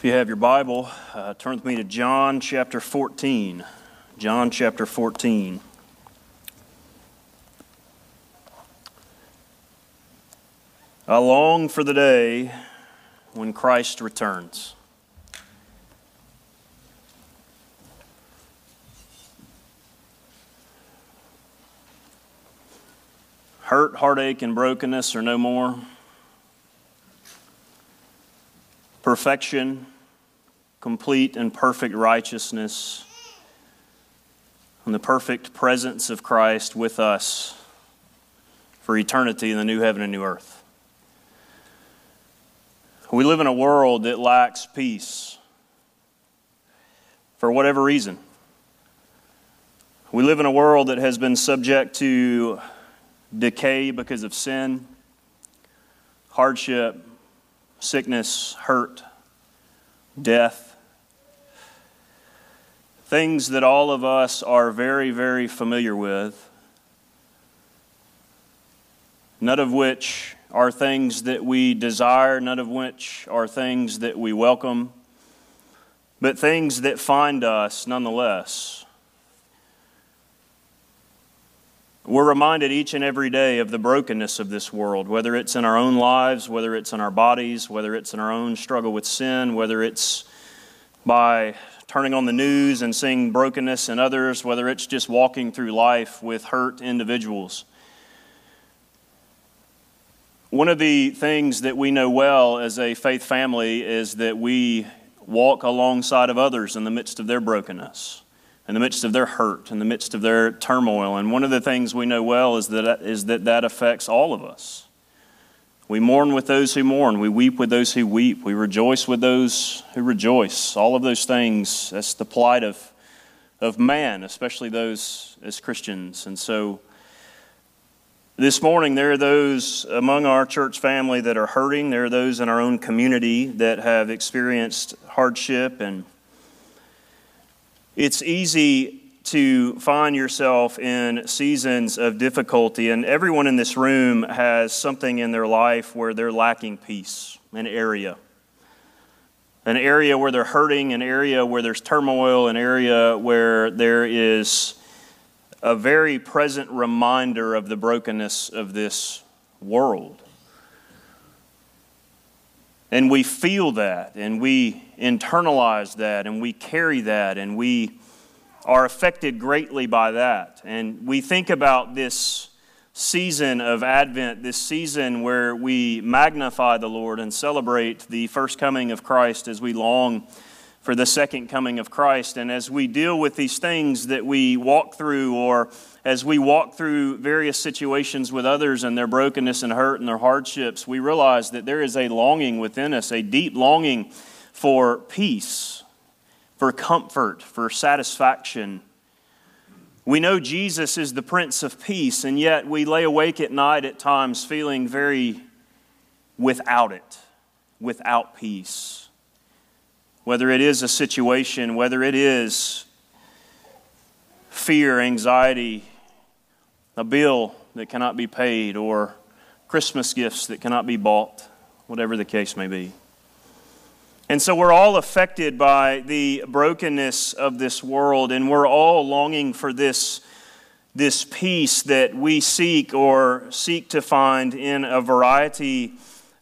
If you have your Bible, uh, turn with me to John chapter 14. John chapter 14. I long for the day when Christ returns. Hurt, heartache, and brokenness are no more. Perfection, complete and perfect righteousness, and the perfect presence of Christ with us for eternity in the new heaven and new earth. We live in a world that lacks peace for whatever reason. We live in a world that has been subject to decay because of sin, hardship, sickness, hurt, death. Things that all of us are very, very familiar with, none of which are things that we desire, none of which are things that we welcome, but things that find us nonetheless. We're reminded each and every day of the brokenness of this world, whether it's in our own lives, whether it's in our bodies, whether it's in our own struggle with sin, whether it's by turning on the news and seeing brokenness in others, whether it's just walking through life with hurt individuals. One of the things that we know well as a faith family is that we walk alongside of others in the midst of their brokenness in the midst of their hurt, in the midst of their turmoil. And one of the things we know well is that, is that that affects all of us. We mourn with those who mourn. We weep with those who weep. We rejoice with those who rejoice. All of those things, that's the plight of, of man, especially those as Christians. And so this morning, there are those among our church family that are hurting. There are those in our own community that have experienced hardship and it's easy to find yourself in seasons of difficulty, and everyone in this room has something in their life where they're lacking peace, an area. An area where they're hurting, an area where there's turmoil, an area where there is a very present reminder of the brokenness of this world. And we feel that, and we internalize that, and we carry that, and we are affected greatly by that. And we think about this season of Advent, this season where we magnify the Lord and celebrate the first coming of Christ as we long for the second coming of Christ. And as we deal with these things that we walk through, or as we walk through various situations with others and their brokenness and hurt and their hardships, we realize that there is a longing within us, a deep longing for peace, for comfort, for satisfaction. We know Jesus is the Prince of Peace, and yet we lay awake at night at times feeling very without it, without peace whether it is a situation, whether it is fear, anxiety, a bill that cannot be paid, or Christmas gifts that cannot be bought, whatever the case may be. And so we're all affected by the brokenness of this world, and we're all longing for this, this peace that we seek or seek to find in a variety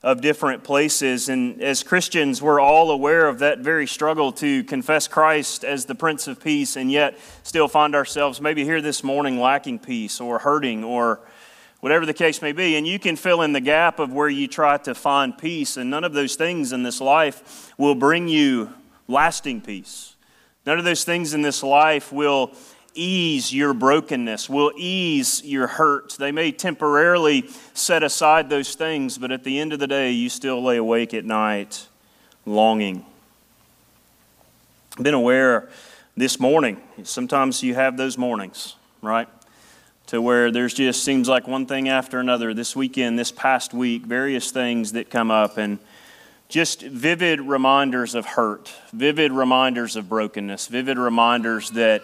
of different places. And as Christians, we're all aware of that very struggle to confess Christ as the Prince of Peace and yet still find ourselves maybe here this morning lacking peace or hurting or whatever the case may be. And you can fill in the gap of where you try to find peace. And none of those things in this life will bring you lasting peace. None of those things in this life will ease your brokenness, will ease your hurt. They may temporarily set aside those things, but at the end of the day, you still lay awake at night longing. I've been aware this morning, sometimes you have those mornings, right? To where there's just seems like one thing after another. This weekend, this past week, various things that come up, and just vivid reminders of hurt, vivid reminders of brokenness, vivid reminders that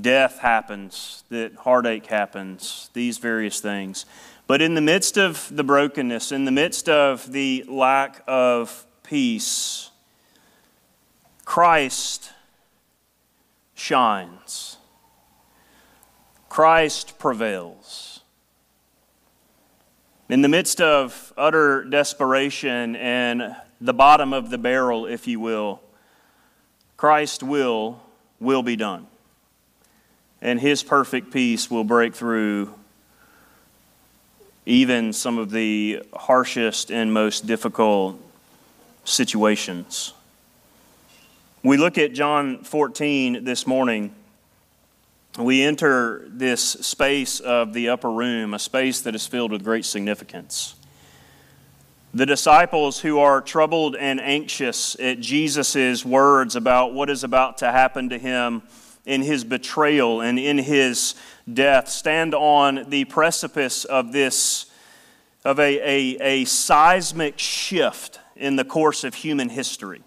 death happens, that heartache happens, these various things. But in the midst of the brokenness, in the midst of the lack of peace, Christ shines. Christ prevails. In the midst of utter desperation and the bottom of the barrel, if you will, Christ will will be done. And his perfect peace will break through even some of the harshest and most difficult situations. We look at John 14 this morning. We enter this space of the upper room, a space that is filled with great significance. The disciples who are troubled and anxious at Jesus' words about what is about to happen to him in his betrayal and in his death stand on the precipice of this, of a, a, a seismic shift in the course of human history.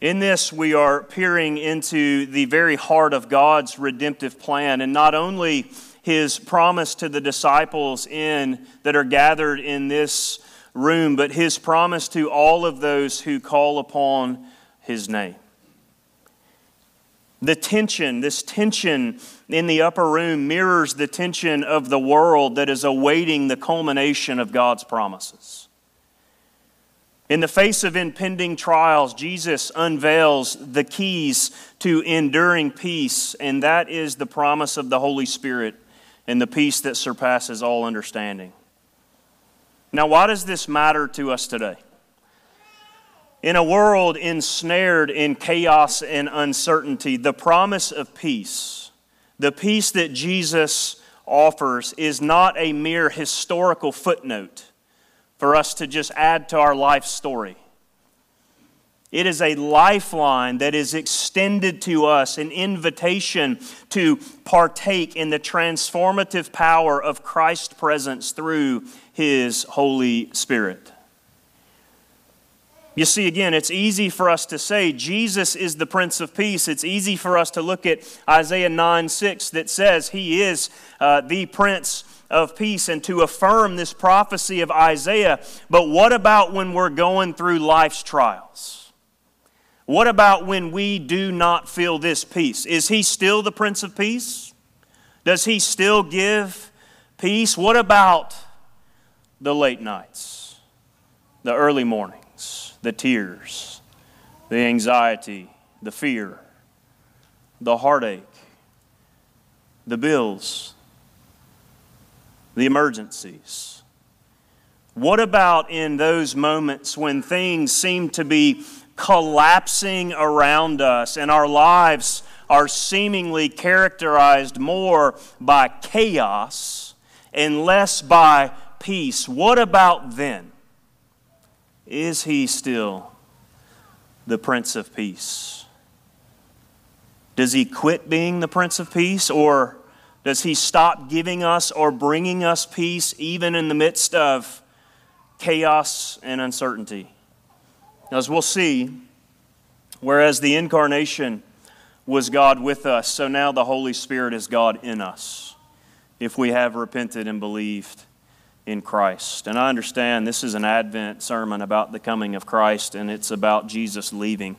In this, we are peering into the very heart of God's redemptive plan, and not only his promise to the disciples in that are gathered in this room, but his promise to all of those who call upon his name. The tension, this tension in the upper room mirrors the tension of the world that is awaiting the culmination of God's promises. In the face of impending trials, Jesus unveils the keys to enduring peace, and that is the promise of the Holy Spirit and the peace that surpasses all understanding. Now, why does this matter to us today? In a world ensnared in chaos and uncertainty, the promise of peace, the peace that Jesus offers, is not a mere historical footnote for us to just add to our life story. It is a lifeline that is extended to us, an invitation to partake in the transformative power of Christ's presence through His Holy Spirit. You see, again, it's easy for us to say Jesus is the Prince of Peace. It's easy for us to look at Isaiah 9 6 that says He is uh, the Prince of Peace and to affirm this prophecy of Isaiah. But what about when we're going through life's trials? What about when we do not feel this peace? Is He still the Prince of Peace? Does He still give peace? What about the late nights, the early morning? The tears, the anxiety, the fear, the heartache, the bills, the emergencies? What about in those moments when things seem to be collapsing around us and our lives are seemingly characterized more by chaos and less by peace? What about then? Is he still the Prince of Peace? Does he quit being the Prince of Peace, or does he stop giving us or bringing us peace even in the midst of chaos and uncertainty? As we'll see, whereas the incarnation was God with us, so now the Holy Spirit is God in us if we have repented and believed in Christ. And I understand this is an Advent sermon about the coming of Christ, and it's about Jesus leaving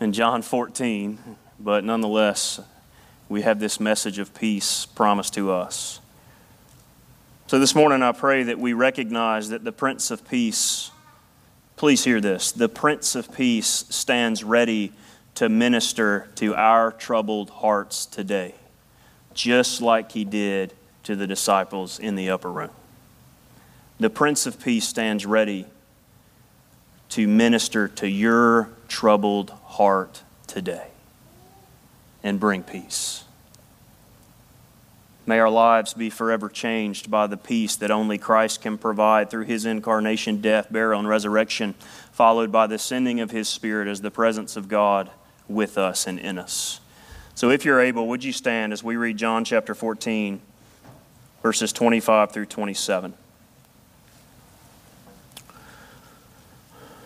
in John 14, but nonetheless, we have this message of peace promised to us. So this morning, I pray that we recognize that the Prince of Peace, please hear this, the Prince of Peace stands ready to minister to our troubled hearts today, just like he did to the disciples in the upper room. The Prince of Peace stands ready to minister to your troubled heart today and bring peace. May our lives be forever changed by the peace that only Christ can provide through his incarnation, death, burial, and resurrection, followed by the sending of his Spirit as the presence of God with us and in us. So, if you're able, would you stand as we read John chapter 14, verses 25 through 27?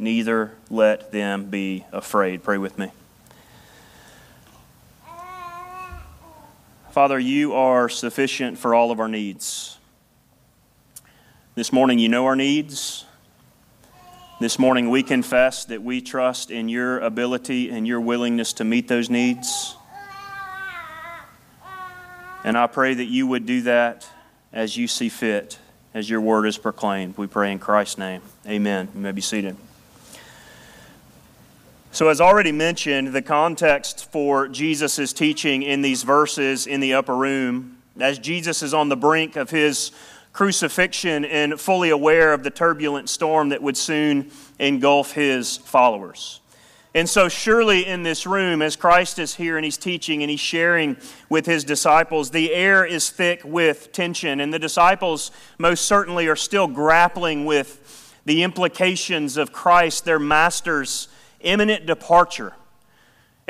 neither let them be afraid. Pray with me. Father, you are sufficient for all of our needs. This morning, you know our needs. This morning, we confess that we trust in your ability and your willingness to meet those needs. And I pray that you would do that as you see fit, as your word is proclaimed. We pray in Christ's name. Amen. You may be seated. So, as already mentioned, the context for Jesus' teaching in these verses in the upper room, as Jesus is on the brink of his crucifixion and fully aware of the turbulent storm that would soon engulf his followers. And so, surely in this room, as Christ is here and he's teaching and he's sharing with his disciples, the air is thick with tension. And the disciples, most certainly, are still grappling with the implications of Christ, their master's imminent departure.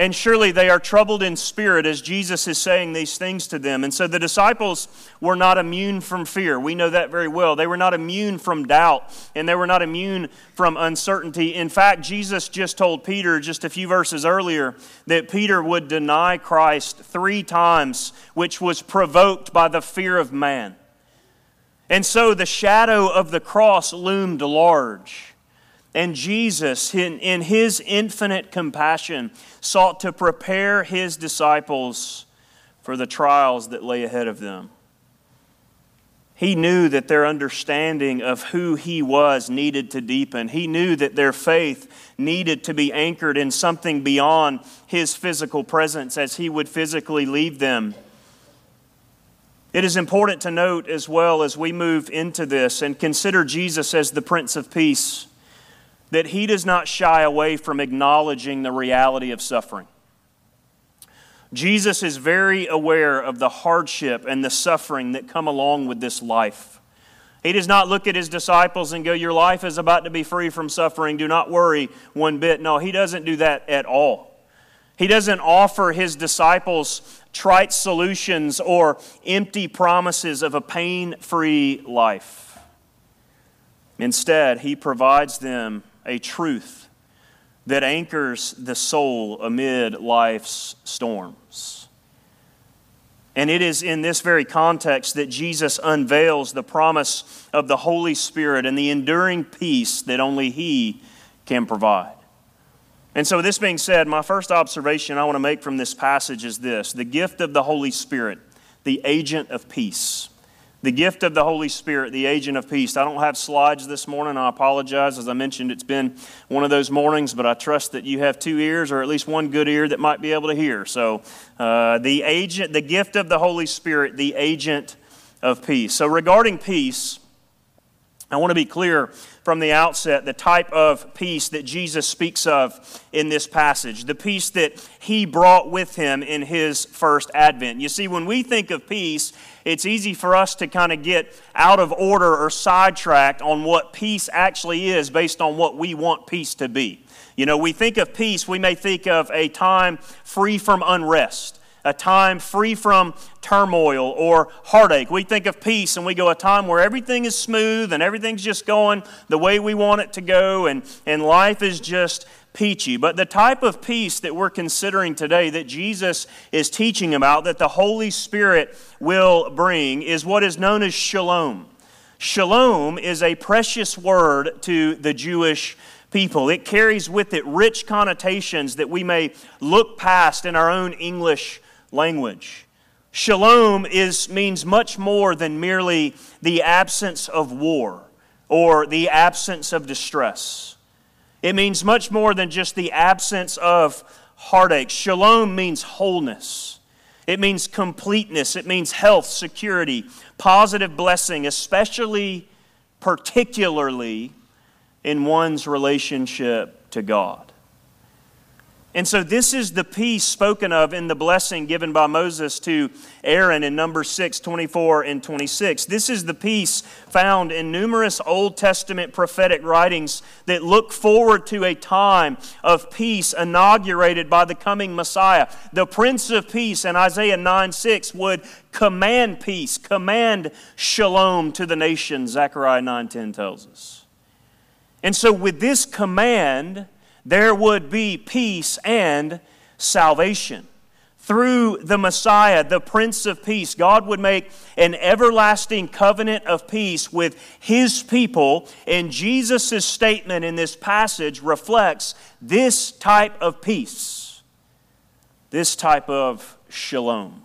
And surely they are troubled in spirit as Jesus is saying these things to them. And so the disciples were not immune from fear. We know that very well. They were not immune from doubt, and they were not immune from uncertainty. In fact, Jesus just told Peter just a few verses earlier that Peter would deny Christ three times, which was provoked by the fear of man. And so the shadow of the cross loomed large. And Jesus, in, in his infinite compassion, sought to prepare his disciples for the trials that lay ahead of them. He knew that their understanding of who he was needed to deepen. He knew that their faith needed to be anchored in something beyond his physical presence as he would physically leave them. It is important to note as well as we move into this and consider Jesus as the Prince of Peace that he does not shy away from acknowledging the reality of suffering. Jesus is very aware of the hardship and the suffering that come along with this life. He does not look at his disciples and go, Your life is about to be free from suffering. Do not worry one bit. No, he doesn't do that at all. He doesn't offer his disciples trite solutions or empty promises of a pain free life. Instead, he provides them a truth that anchors the soul amid life's storms. And it is in this very context that Jesus unveils the promise of the Holy Spirit and the enduring peace that only He can provide. And so, this being said, my first observation I want to make from this passage is this the gift of the Holy Spirit, the agent of peace the gift of the Holy Spirit, the agent of peace. I don't have slides this morning. I apologize. As I mentioned, it's been one of those mornings, but I trust that you have two ears or at least one good ear that might be able to hear. So, uh, the agent, the gift of the Holy Spirit, the agent of peace. So, regarding peace, I want to be clear from the outset the type of peace that Jesus speaks of in this passage, the peace that he brought with him in his first advent. You see, when we think of peace, it's easy for us to kind of get out of order or sidetracked on what peace actually is based on what we want peace to be. You know, we think of peace, we may think of a time free from unrest a time free from turmoil or heartache. We think of peace and we go a time where everything is smooth and everything's just going the way we want it to go and, and life is just peachy. But the type of peace that we're considering today that Jesus is teaching about, that the Holy Spirit will bring, is what is known as shalom. Shalom is a precious word to the Jewish people. It carries with it rich connotations that we may look past in our own English language. Shalom is, means much more than merely the absence of war or the absence of distress. It means much more than just the absence of heartache. Shalom means wholeness. It means completeness. It means health, security, positive blessing, especially, particularly in one's relationship to God. And so, this is the peace spoken of in the blessing given by Moses to Aaron in Numbers 6 24 and 26. This is the peace found in numerous Old Testament prophetic writings that look forward to a time of peace inaugurated by the coming Messiah. The Prince of Peace in Isaiah 9 6 would command peace, command shalom to the nation, Zechariah 9 10 tells us. And so, with this command, there would be peace and salvation. Through the Messiah, the Prince of Peace, God would make an everlasting covenant of peace with His people. And Jesus' statement in this passage reflects this type of peace, this type of shalom.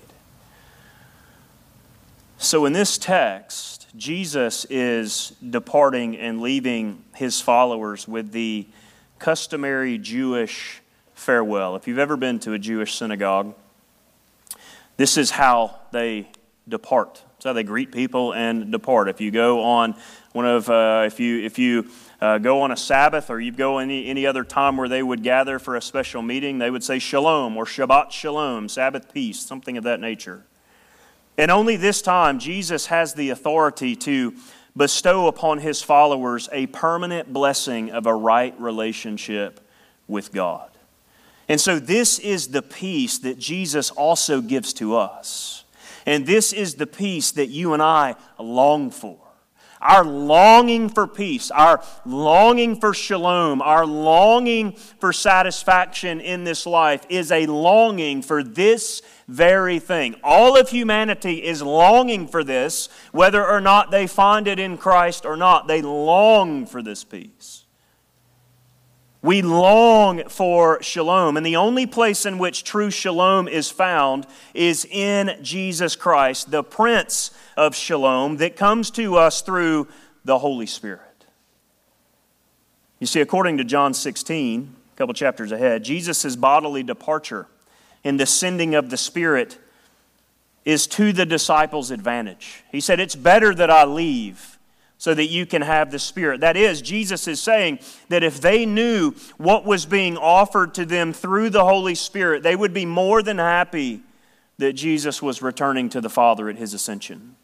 So, in this text, Jesus is departing and leaving his followers with the customary Jewish farewell. If you've ever been to a Jewish synagogue, this is how they depart. It's how they greet people and depart. If you go on one of, uh, if you, if you uh, go on a Sabbath or you go any, any other time where they would gather for a special meeting, they would say shalom or Shabbat shalom, Sabbath peace, something of that nature. And only this time, Jesus has the authority to bestow upon his followers a permanent blessing of a right relationship with God. And so, this is the peace that Jesus also gives to us. And this is the peace that you and I long for. Our longing for peace, our longing for shalom, our longing for satisfaction in this life is a longing for this very thing. All of humanity is longing for this, whether or not they find it in Christ or not. They long for this peace. We long for shalom, and the only place in which true shalom is found is in Jesus Christ, the Prince of Shalom, that comes to us through the Holy Spirit. You see, according to John 16, a couple chapters ahead, Jesus' bodily departure and the sending of the Spirit is to the disciples' advantage. He said, It's better that I leave so that you can have the Spirit. That is, Jesus is saying that if they knew what was being offered to them through the Holy Spirit, they would be more than happy that Jesus was returning to the Father at his ascension.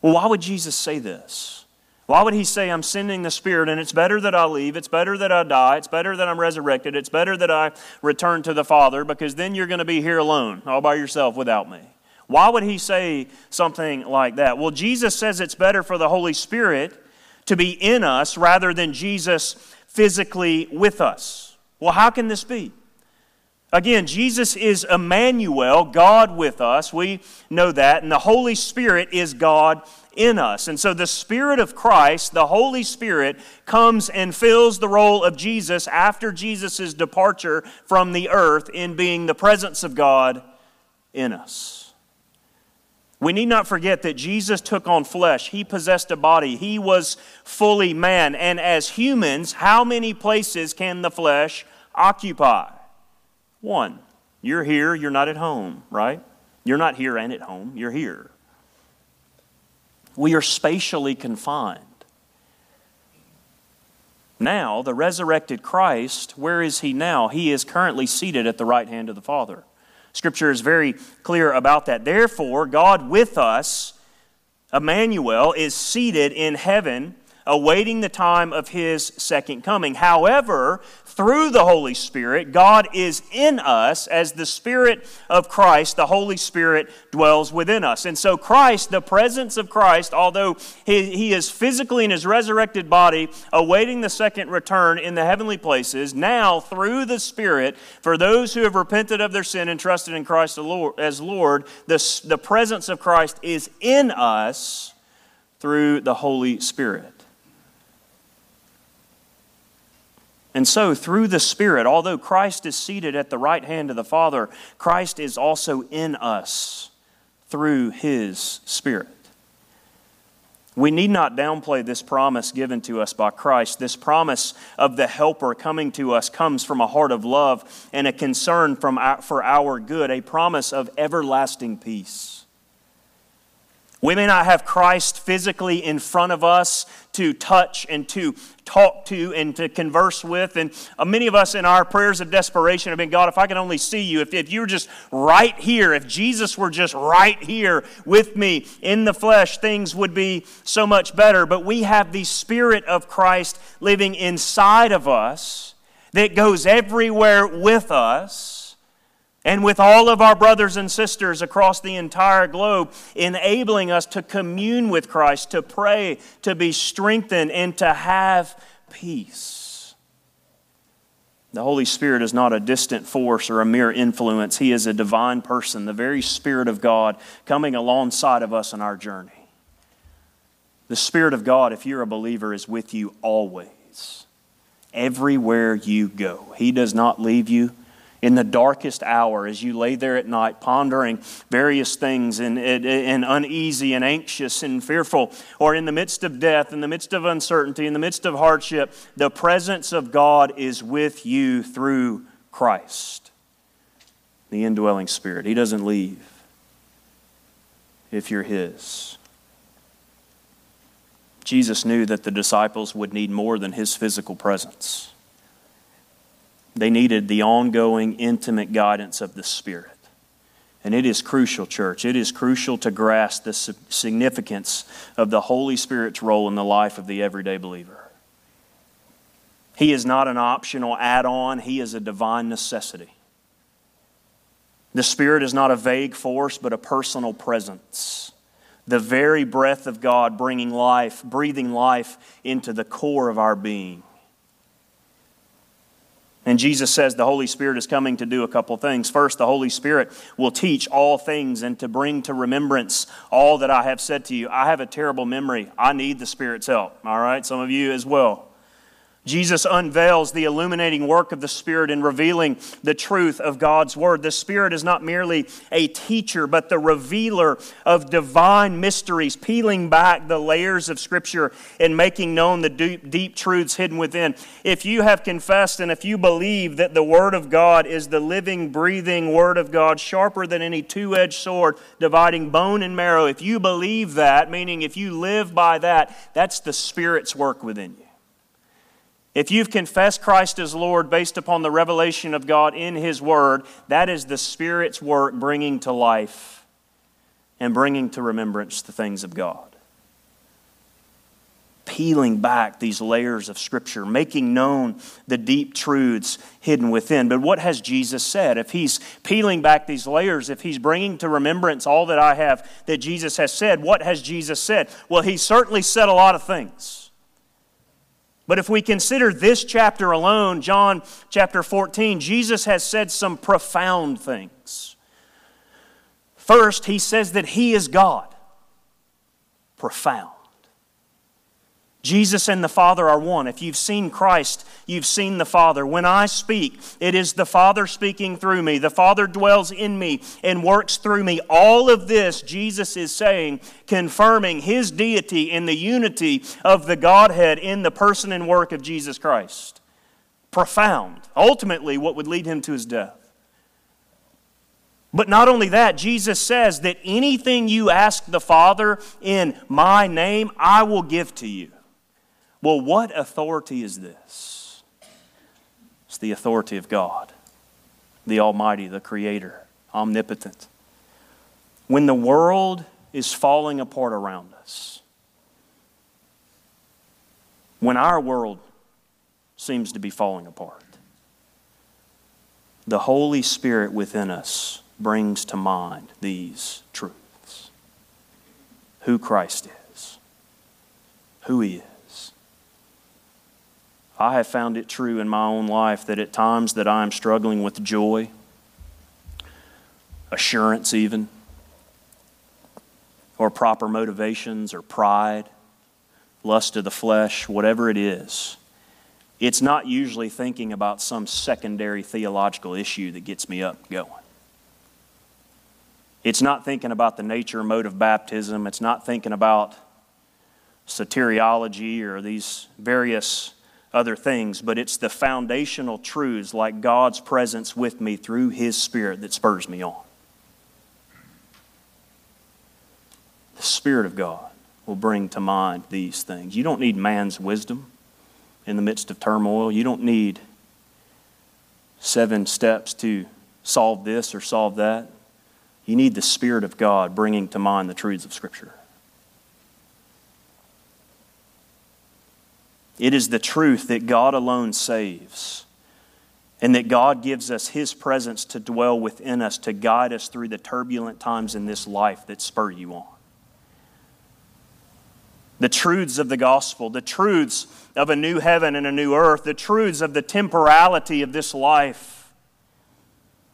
Well, why would Jesus say this? Why would he say, I'm sending the Spirit and it's better that I leave, it's better that I die, it's better that I'm resurrected, it's better that I return to the Father because then you're going to be here alone, all by yourself without me? Why would he say something like that? Well, Jesus says it's better for the Holy Spirit to be in us rather than Jesus physically with us. Well, how can this be? Again, Jesus is Emmanuel, God with us. We know that. And the Holy Spirit is God in us. And so the Spirit of Christ, the Holy Spirit, comes and fills the role of Jesus after Jesus' departure from the earth in being the presence of God in us. We need not forget that Jesus took on flesh. He possessed a body. He was fully man. And as humans, how many places can the flesh occupy? One. You're here, you're not at home, right? You're not here and at home, you're here. We are spatially confined. Now, the resurrected Christ, where is he now? He is currently seated at the right hand of the Father. Scripture is very clear about that. Therefore, God with us, Emmanuel, is seated in heaven awaiting the time of his second coming. However, through the Holy Spirit, God is in us as the Spirit of Christ, the Holy Spirit dwells within us. And so, Christ, the presence of Christ, although he, he is physically in his resurrected body, awaiting the second return in the heavenly places, now through the Spirit, for those who have repented of their sin and trusted in Christ as Lord, the, the presence of Christ is in us through the Holy Spirit. And so, through the Spirit, although Christ is seated at the right hand of the Father, Christ is also in us through His Spirit. We need not downplay this promise given to us by Christ. This promise of the Helper coming to us comes from a heart of love and a concern from our, for our good, a promise of everlasting peace. We may not have Christ physically in front of us to touch and to talk to and to converse with. And uh, many of us in our prayers of desperation have been God, if I could only see you, if, if you were just right here, if Jesus were just right here with me in the flesh, things would be so much better. But we have the Spirit of Christ living inside of us that goes everywhere with us and with all of our brothers and sisters across the entire globe, enabling us to commune with Christ, to pray, to be strengthened, and to have peace. The Holy Spirit is not a distant force or a mere influence. He is a divine person, the very Spirit of God coming alongside of us in our journey. The Spirit of God, if you're a believer, is with you always, everywhere you go. He does not leave you in the darkest hour as you lay there at night pondering various things and, and, uneasy and anxious and fearful, or in the midst of death, in the midst of uncertainty, in the midst of hardship, the presence of God is with you through Christ, the indwelling Spirit. He doesn't leave if you're His. Jesus knew that the disciples would need more than His physical presence. They needed the ongoing, intimate guidance of the Spirit. And it is crucial, church. It is crucial to grasp the significance of the Holy Spirit's role in the life of the everyday believer. He is not an optional add on, He is a divine necessity. The Spirit is not a vague force, but a personal presence. The very breath of God bringing life, breathing life into the core of our being. And Jesus says the Holy Spirit is coming to do a couple things. First, the Holy Spirit will teach all things and to bring to remembrance all that I have said to you. I have a terrible memory. I need the Spirit's help. All right? Some of you as well. Jesus unveils the illuminating work of the Spirit in revealing the truth of God's Word. The Spirit is not merely a teacher, but the revealer of divine mysteries, peeling back the layers of Scripture and making known the deep, deep truths hidden within. If you have confessed and if you believe that the Word of God is the living, breathing Word of God, sharper than any two edged sword, dividing bone and marrow, if you believe that, meaning if you live by that, that's the Spirit's work within you. If you've confessed Christ as Lord based upon the revelation of God in His Word, that is the Spirit's work bringing to life and bringing to remembrance the things of God. Peeling back these layers of Scripture, making known the deep truths hidden within. But what has Jesus said? If He's peeling back these layers, if He's bringing to remembrance all that I have that Jesus has said, what has Jesus said? Well, He certainly said a lot of things. But if we consider this chapter alone, John chapter 14, Jesus has said some profound things. First, he says that he is God. Profound. Jesus and the Father are one. If you've seen Christ, you've seen the Father. When I speak, it is the Father speaking through me. The Father dwells in me and works through me. All of this, Jesus is saying, confirming his deity in the unity of the Godhead in the person and work of Jesus Christ. Profound. Ultimately, what would lead him to his death. But not only that, Jesus says that anything you ask the Father in my name, I will give to you. Well, what authority is this? It's the authority of God, the Almighty, the Creator, omnipotent. When the world is falling apart around us, when our world seems to be falling apart, the Holy Spirit within us brings to mind these truths who Christ is, who He is I have found it true in my own life that at times that I am struggling with joy, assurance even, or proper motivations or pride, lust of the flesh, whatever it is, it's not usually thinking about some secondary theological issue that gets me up going. It's not thinking about the nature and mode of baptism. It's not thinking about soteriology or these various other things, but it's the foundational truths like God's presence with me through His Spirit that spurs me on. The Spirit of God will bring to mind these things. You don't need man's wisdom in the midst of turmoil. You don't need seven steps to solve this or solve that. You need the Spirit of God bringing to mind the truths of Scripture. It is the truth that God alone saves and that God gives us His presence to dwell within us to guide us through the turbulent times in this life that spur you on. The truths of the gospel, the truths of a new heaven and a new earth, the truths of the temporality of this life,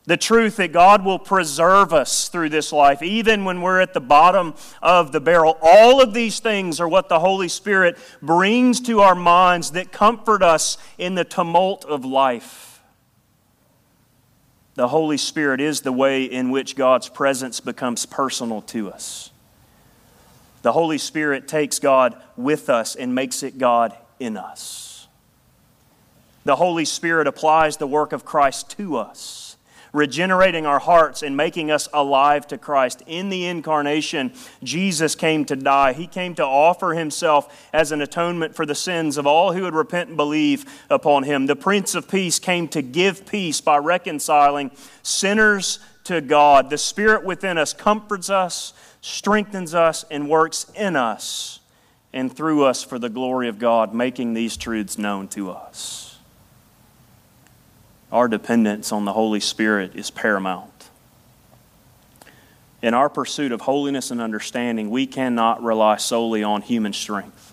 the truth that God will preserve us through this life, even when we're at the bottom of the barrel. All of these things are what the Holy Spirit brings to our minds that comfort us in the tumult of life. The Holy Spirit is the way in which God's presence becomes personal to us. The Holy Spirit takes God with us and makes it God in us. The Holy Spirit applies the work of Christ to us, regenerating our hearts and making us alive to Christ. In the incarnation, Jesus came to die. He came to offer himself as an atonement for the sins of all who would repent and believe upon him. The Prince of Peace came to give peace by reconciling sinners to God. The Spirit within us comforts us strengthens us, and works in us and through us for the glory of God, making these truths known to us. Our dependence on the Holy Spirit is paramount. In our pursuit of holiness and understanding, we cannot rely solely on human strength.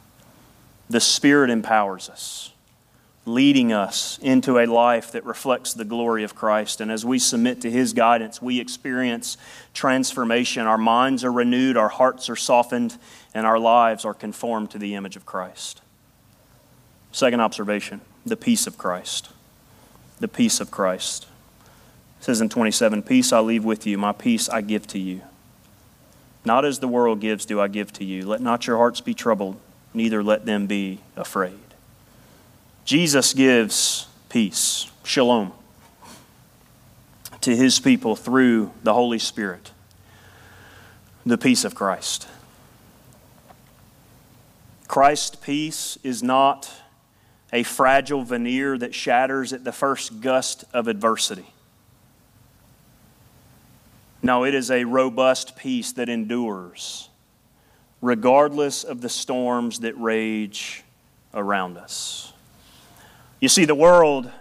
The Spirit empowers us leading us into a life that reflects the glory of Christ. And as we submit to His guidance, we experience transformation. Our minds are renewed, our hearts are softened, and our lives are conformed to the image of Christ. Second observation the peace of Christ. The peace of Christ. It says in 27 Peace I leave with you, my peace I give to you. Not as the world gives, do I give to you. Let not your hearts be troubled, neither let them be afraid. Jesus gives peace, shalom, to his people through the Holy Spirit, the peace of Christ. Christ's peace is not a fragile veneer that shatters at the first gust of adversity. No, it is a robust peace that endures, regardless of the storms that rage around us. You see, the world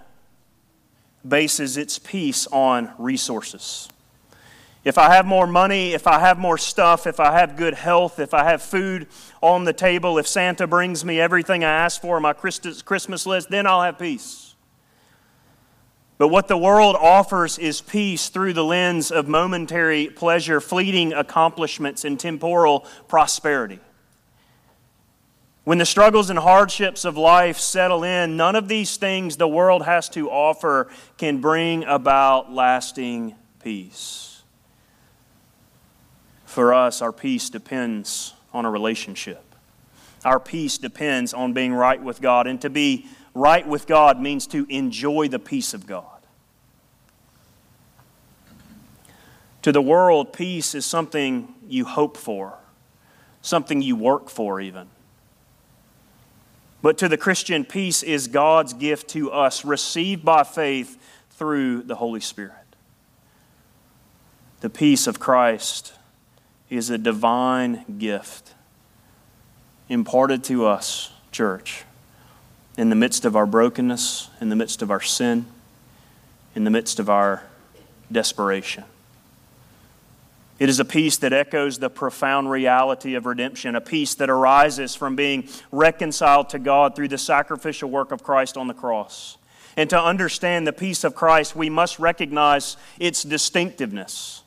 bases its peace on resources. If I have more money, if I have more stuff, if I have good health, if I have food on the table, if Santa brings me everything I ask for on my Christmas list, then I'll have peace. But what the world offers is peace through the lens of momentary pleasure, fleeting accomplishments, and temporal prosperity. When the struggles and hardships of life settle in, none of these things the world has to offer can bring about lasting peace. For us, our peace depends on a relationship. Our peace depends on being right with God. And to be right with God means to enjoy the peace of God. To the world, peace is something you hope for, something you work for, even. But to the Christian, peace is God's gift to us, received by faith through the Holy Spirit. The peace of Christ is a divine gift imparted to us, church, in the midst of our brokenness, in the midst of our sin, in the midst of our desperation. It is a peace that echoes the profound reality of redemption, a peace that arises from being reconciled to God through the sacrificial work of Christ on the cross. And to understand the peace of Christ, we must recognize its distinctiveness.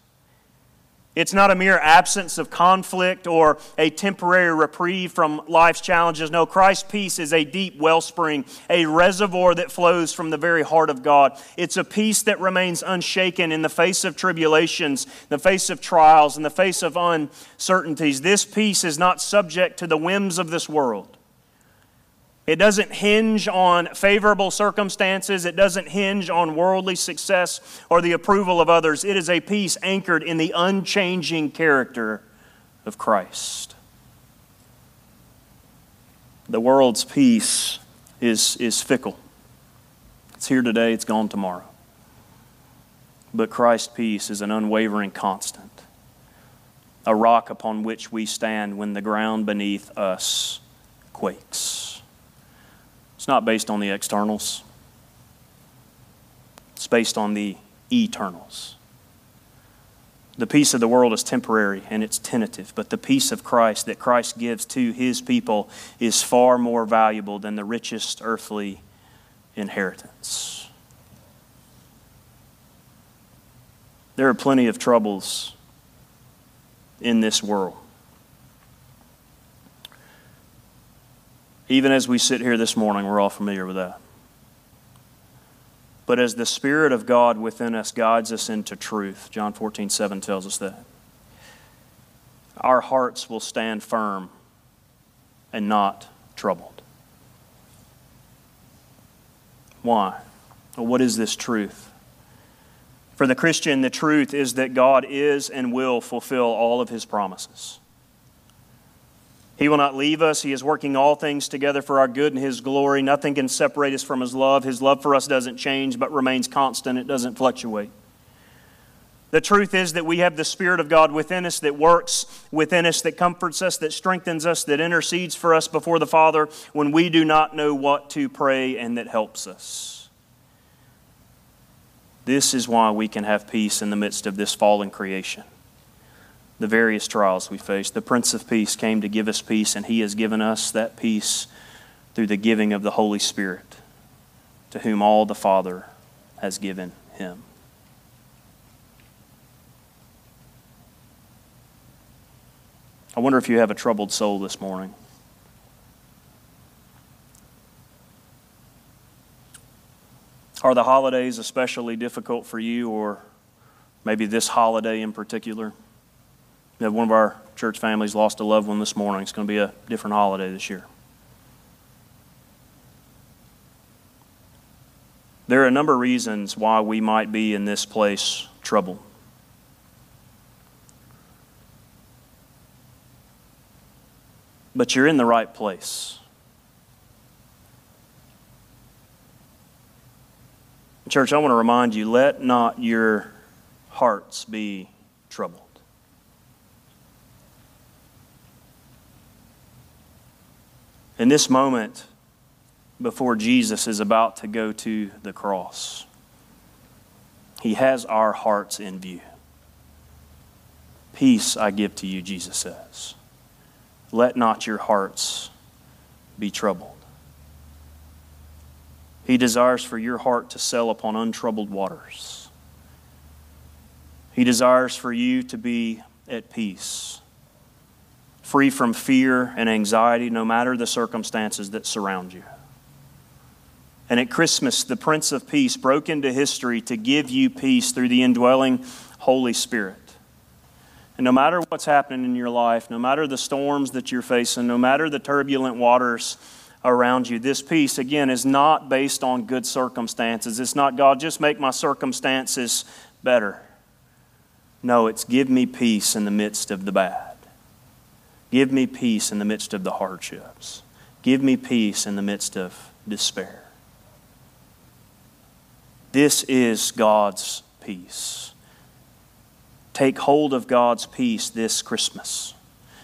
It's not a mere absence of conflict or a temporary reprieve from life's challenges. No, Christ's peace is a deep wellspring, a reservoir that flows from the very heart of God. It's a peace that remains unshaken in the face of tribulations, the face of trials, in the face of uncertainties. This peace is not subject to the whims of this world. It doesn't hinge on favorable circumstances. It doesn't hinge on worldly success or the approval of others. It is a peace anchored in the unchanging character of Christ. The world's peace is, is fickle. It's here today, it's gone tomorrow. But Christ's peace is an unwavering constant, a rock upon which we stand when the ground beneath us quakes. Not based on the externals, it's based on the eternals. The peace of the world is temporary and it's tentative, but the peace of Christ that Christ gives to his people is far more valuable than the richest earthly inheritance. There are plenty of troubles in this world. Even as we sit here this morning, we're all familiar with that. But as the Spirit of God within us guides us into truth, John 14, 7 tells us that, our hearts will stand firm and not troubled. Why? Well, what is this truth? For the Christian, the truth is that God is and will fulfill all of his promises. He will not leave us. He is working all things together for our good and His glory. Nothing can separate us from His love. His love for us doesn't change, but remains constant, it doesn't fluctuate. The truth is that we have the Spirit of God within us that works within us, that comforts us, that strengthens us, that intercedes for us before the Father when we do not know what to pray, and that helps us. This is why we can have peace in the midst of this fallen creation the various trials we face. The Prince of Peace came to give us peace, and He has given us that peace through the giving of the Holy Spirit, to whom all the Father has given Him. I wonder if you have a troubled soul this morning. Are the holidays especially difficult for you, or maybe this holiday in particular? Have one of our church families lost a loved one this morning. It's going to be a different holiday this year. There are a number of reasons why we might be in this place troubled. But you're in the right place. Church, I want to remind you let not your hearts be troubled. In this moment, before Jesus is about to go to the cross, he has our hearts in view. Peace I give to you, Jesus says. Let not your hearts be troubled. He desires for your heart to sail upon untroubled waters. He desires for you to be at peace free from fear and anxiety, no matter the circumstances that surround you. And at Christmas, the Prince of Peace broke into history to give you peace through the indwelling Holy Spirit. And no matter what's happening in your life, no matter the storms that you're facing, no matter the turbulent waters around you, this peace, again, is not based on good circumstances. It's not, God, just make my circumstances better. No, it's give me peace in the midst of the bad. Give me peace in the midst of the hardships. Give me peace in the midst of despair. This is God's peace. Take hold of God's peace this Christmas.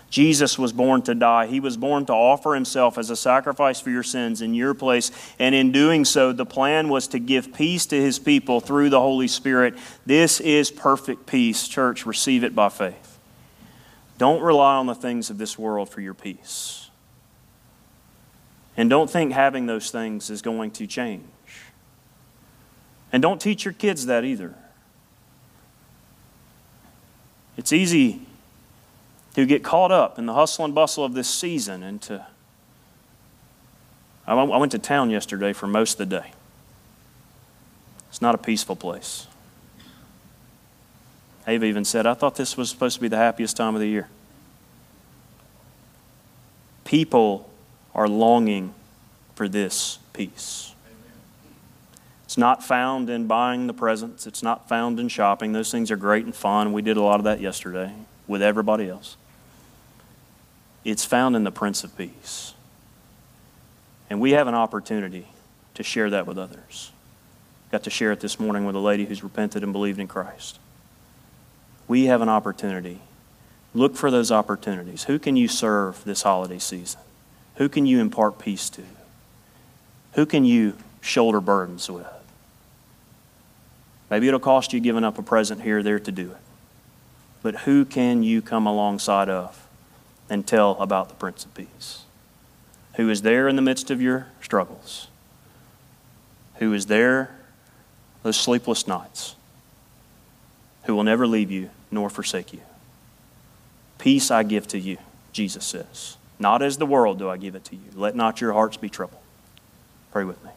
Jesus was born to die. He was born to offer himself as a sacrifice for your sins in your place. And in doing so, the plan was to give peace to his people through the Holy Spirit. This is perfect peace. Church, receive it by faith. Don't rely on the things of this world for your peace. And don't think having those things is going to change. And don't teach your kids that either. It's easy to get caught up in the hustle and bustle of this season and to. I went to town yesterday for most of the day. It's not a peaceful place. Ava even said, I thought this was supposed to be the happiest time of the year. People are longing for this peace. It's not found in buying the presents. It's not found in shopping. Those things are great and fun. We did a lot of that yesterday with everybody else. It's found in the Prince of Peace. And we have an opportunity to share that with others. Got to share it this morning with a lady who's repented and believed in Christ. We have an opportunity. Look for those opportunities. Who can you serve this holiday season? Who can you impart peace to? Who can you shoulder burdens with? Maybe it'll cost you giving up a present here or there to do it. But who can you come alongside of and tell about the Prince of Peace? Who is there in the midst of your struggles? Who is there those sleepless nights? Who will never leave you nor forsake you? Peace I give to you, Jesus says. Not as the world do I give it to you. Let not your hearts be troubled. Pray with me.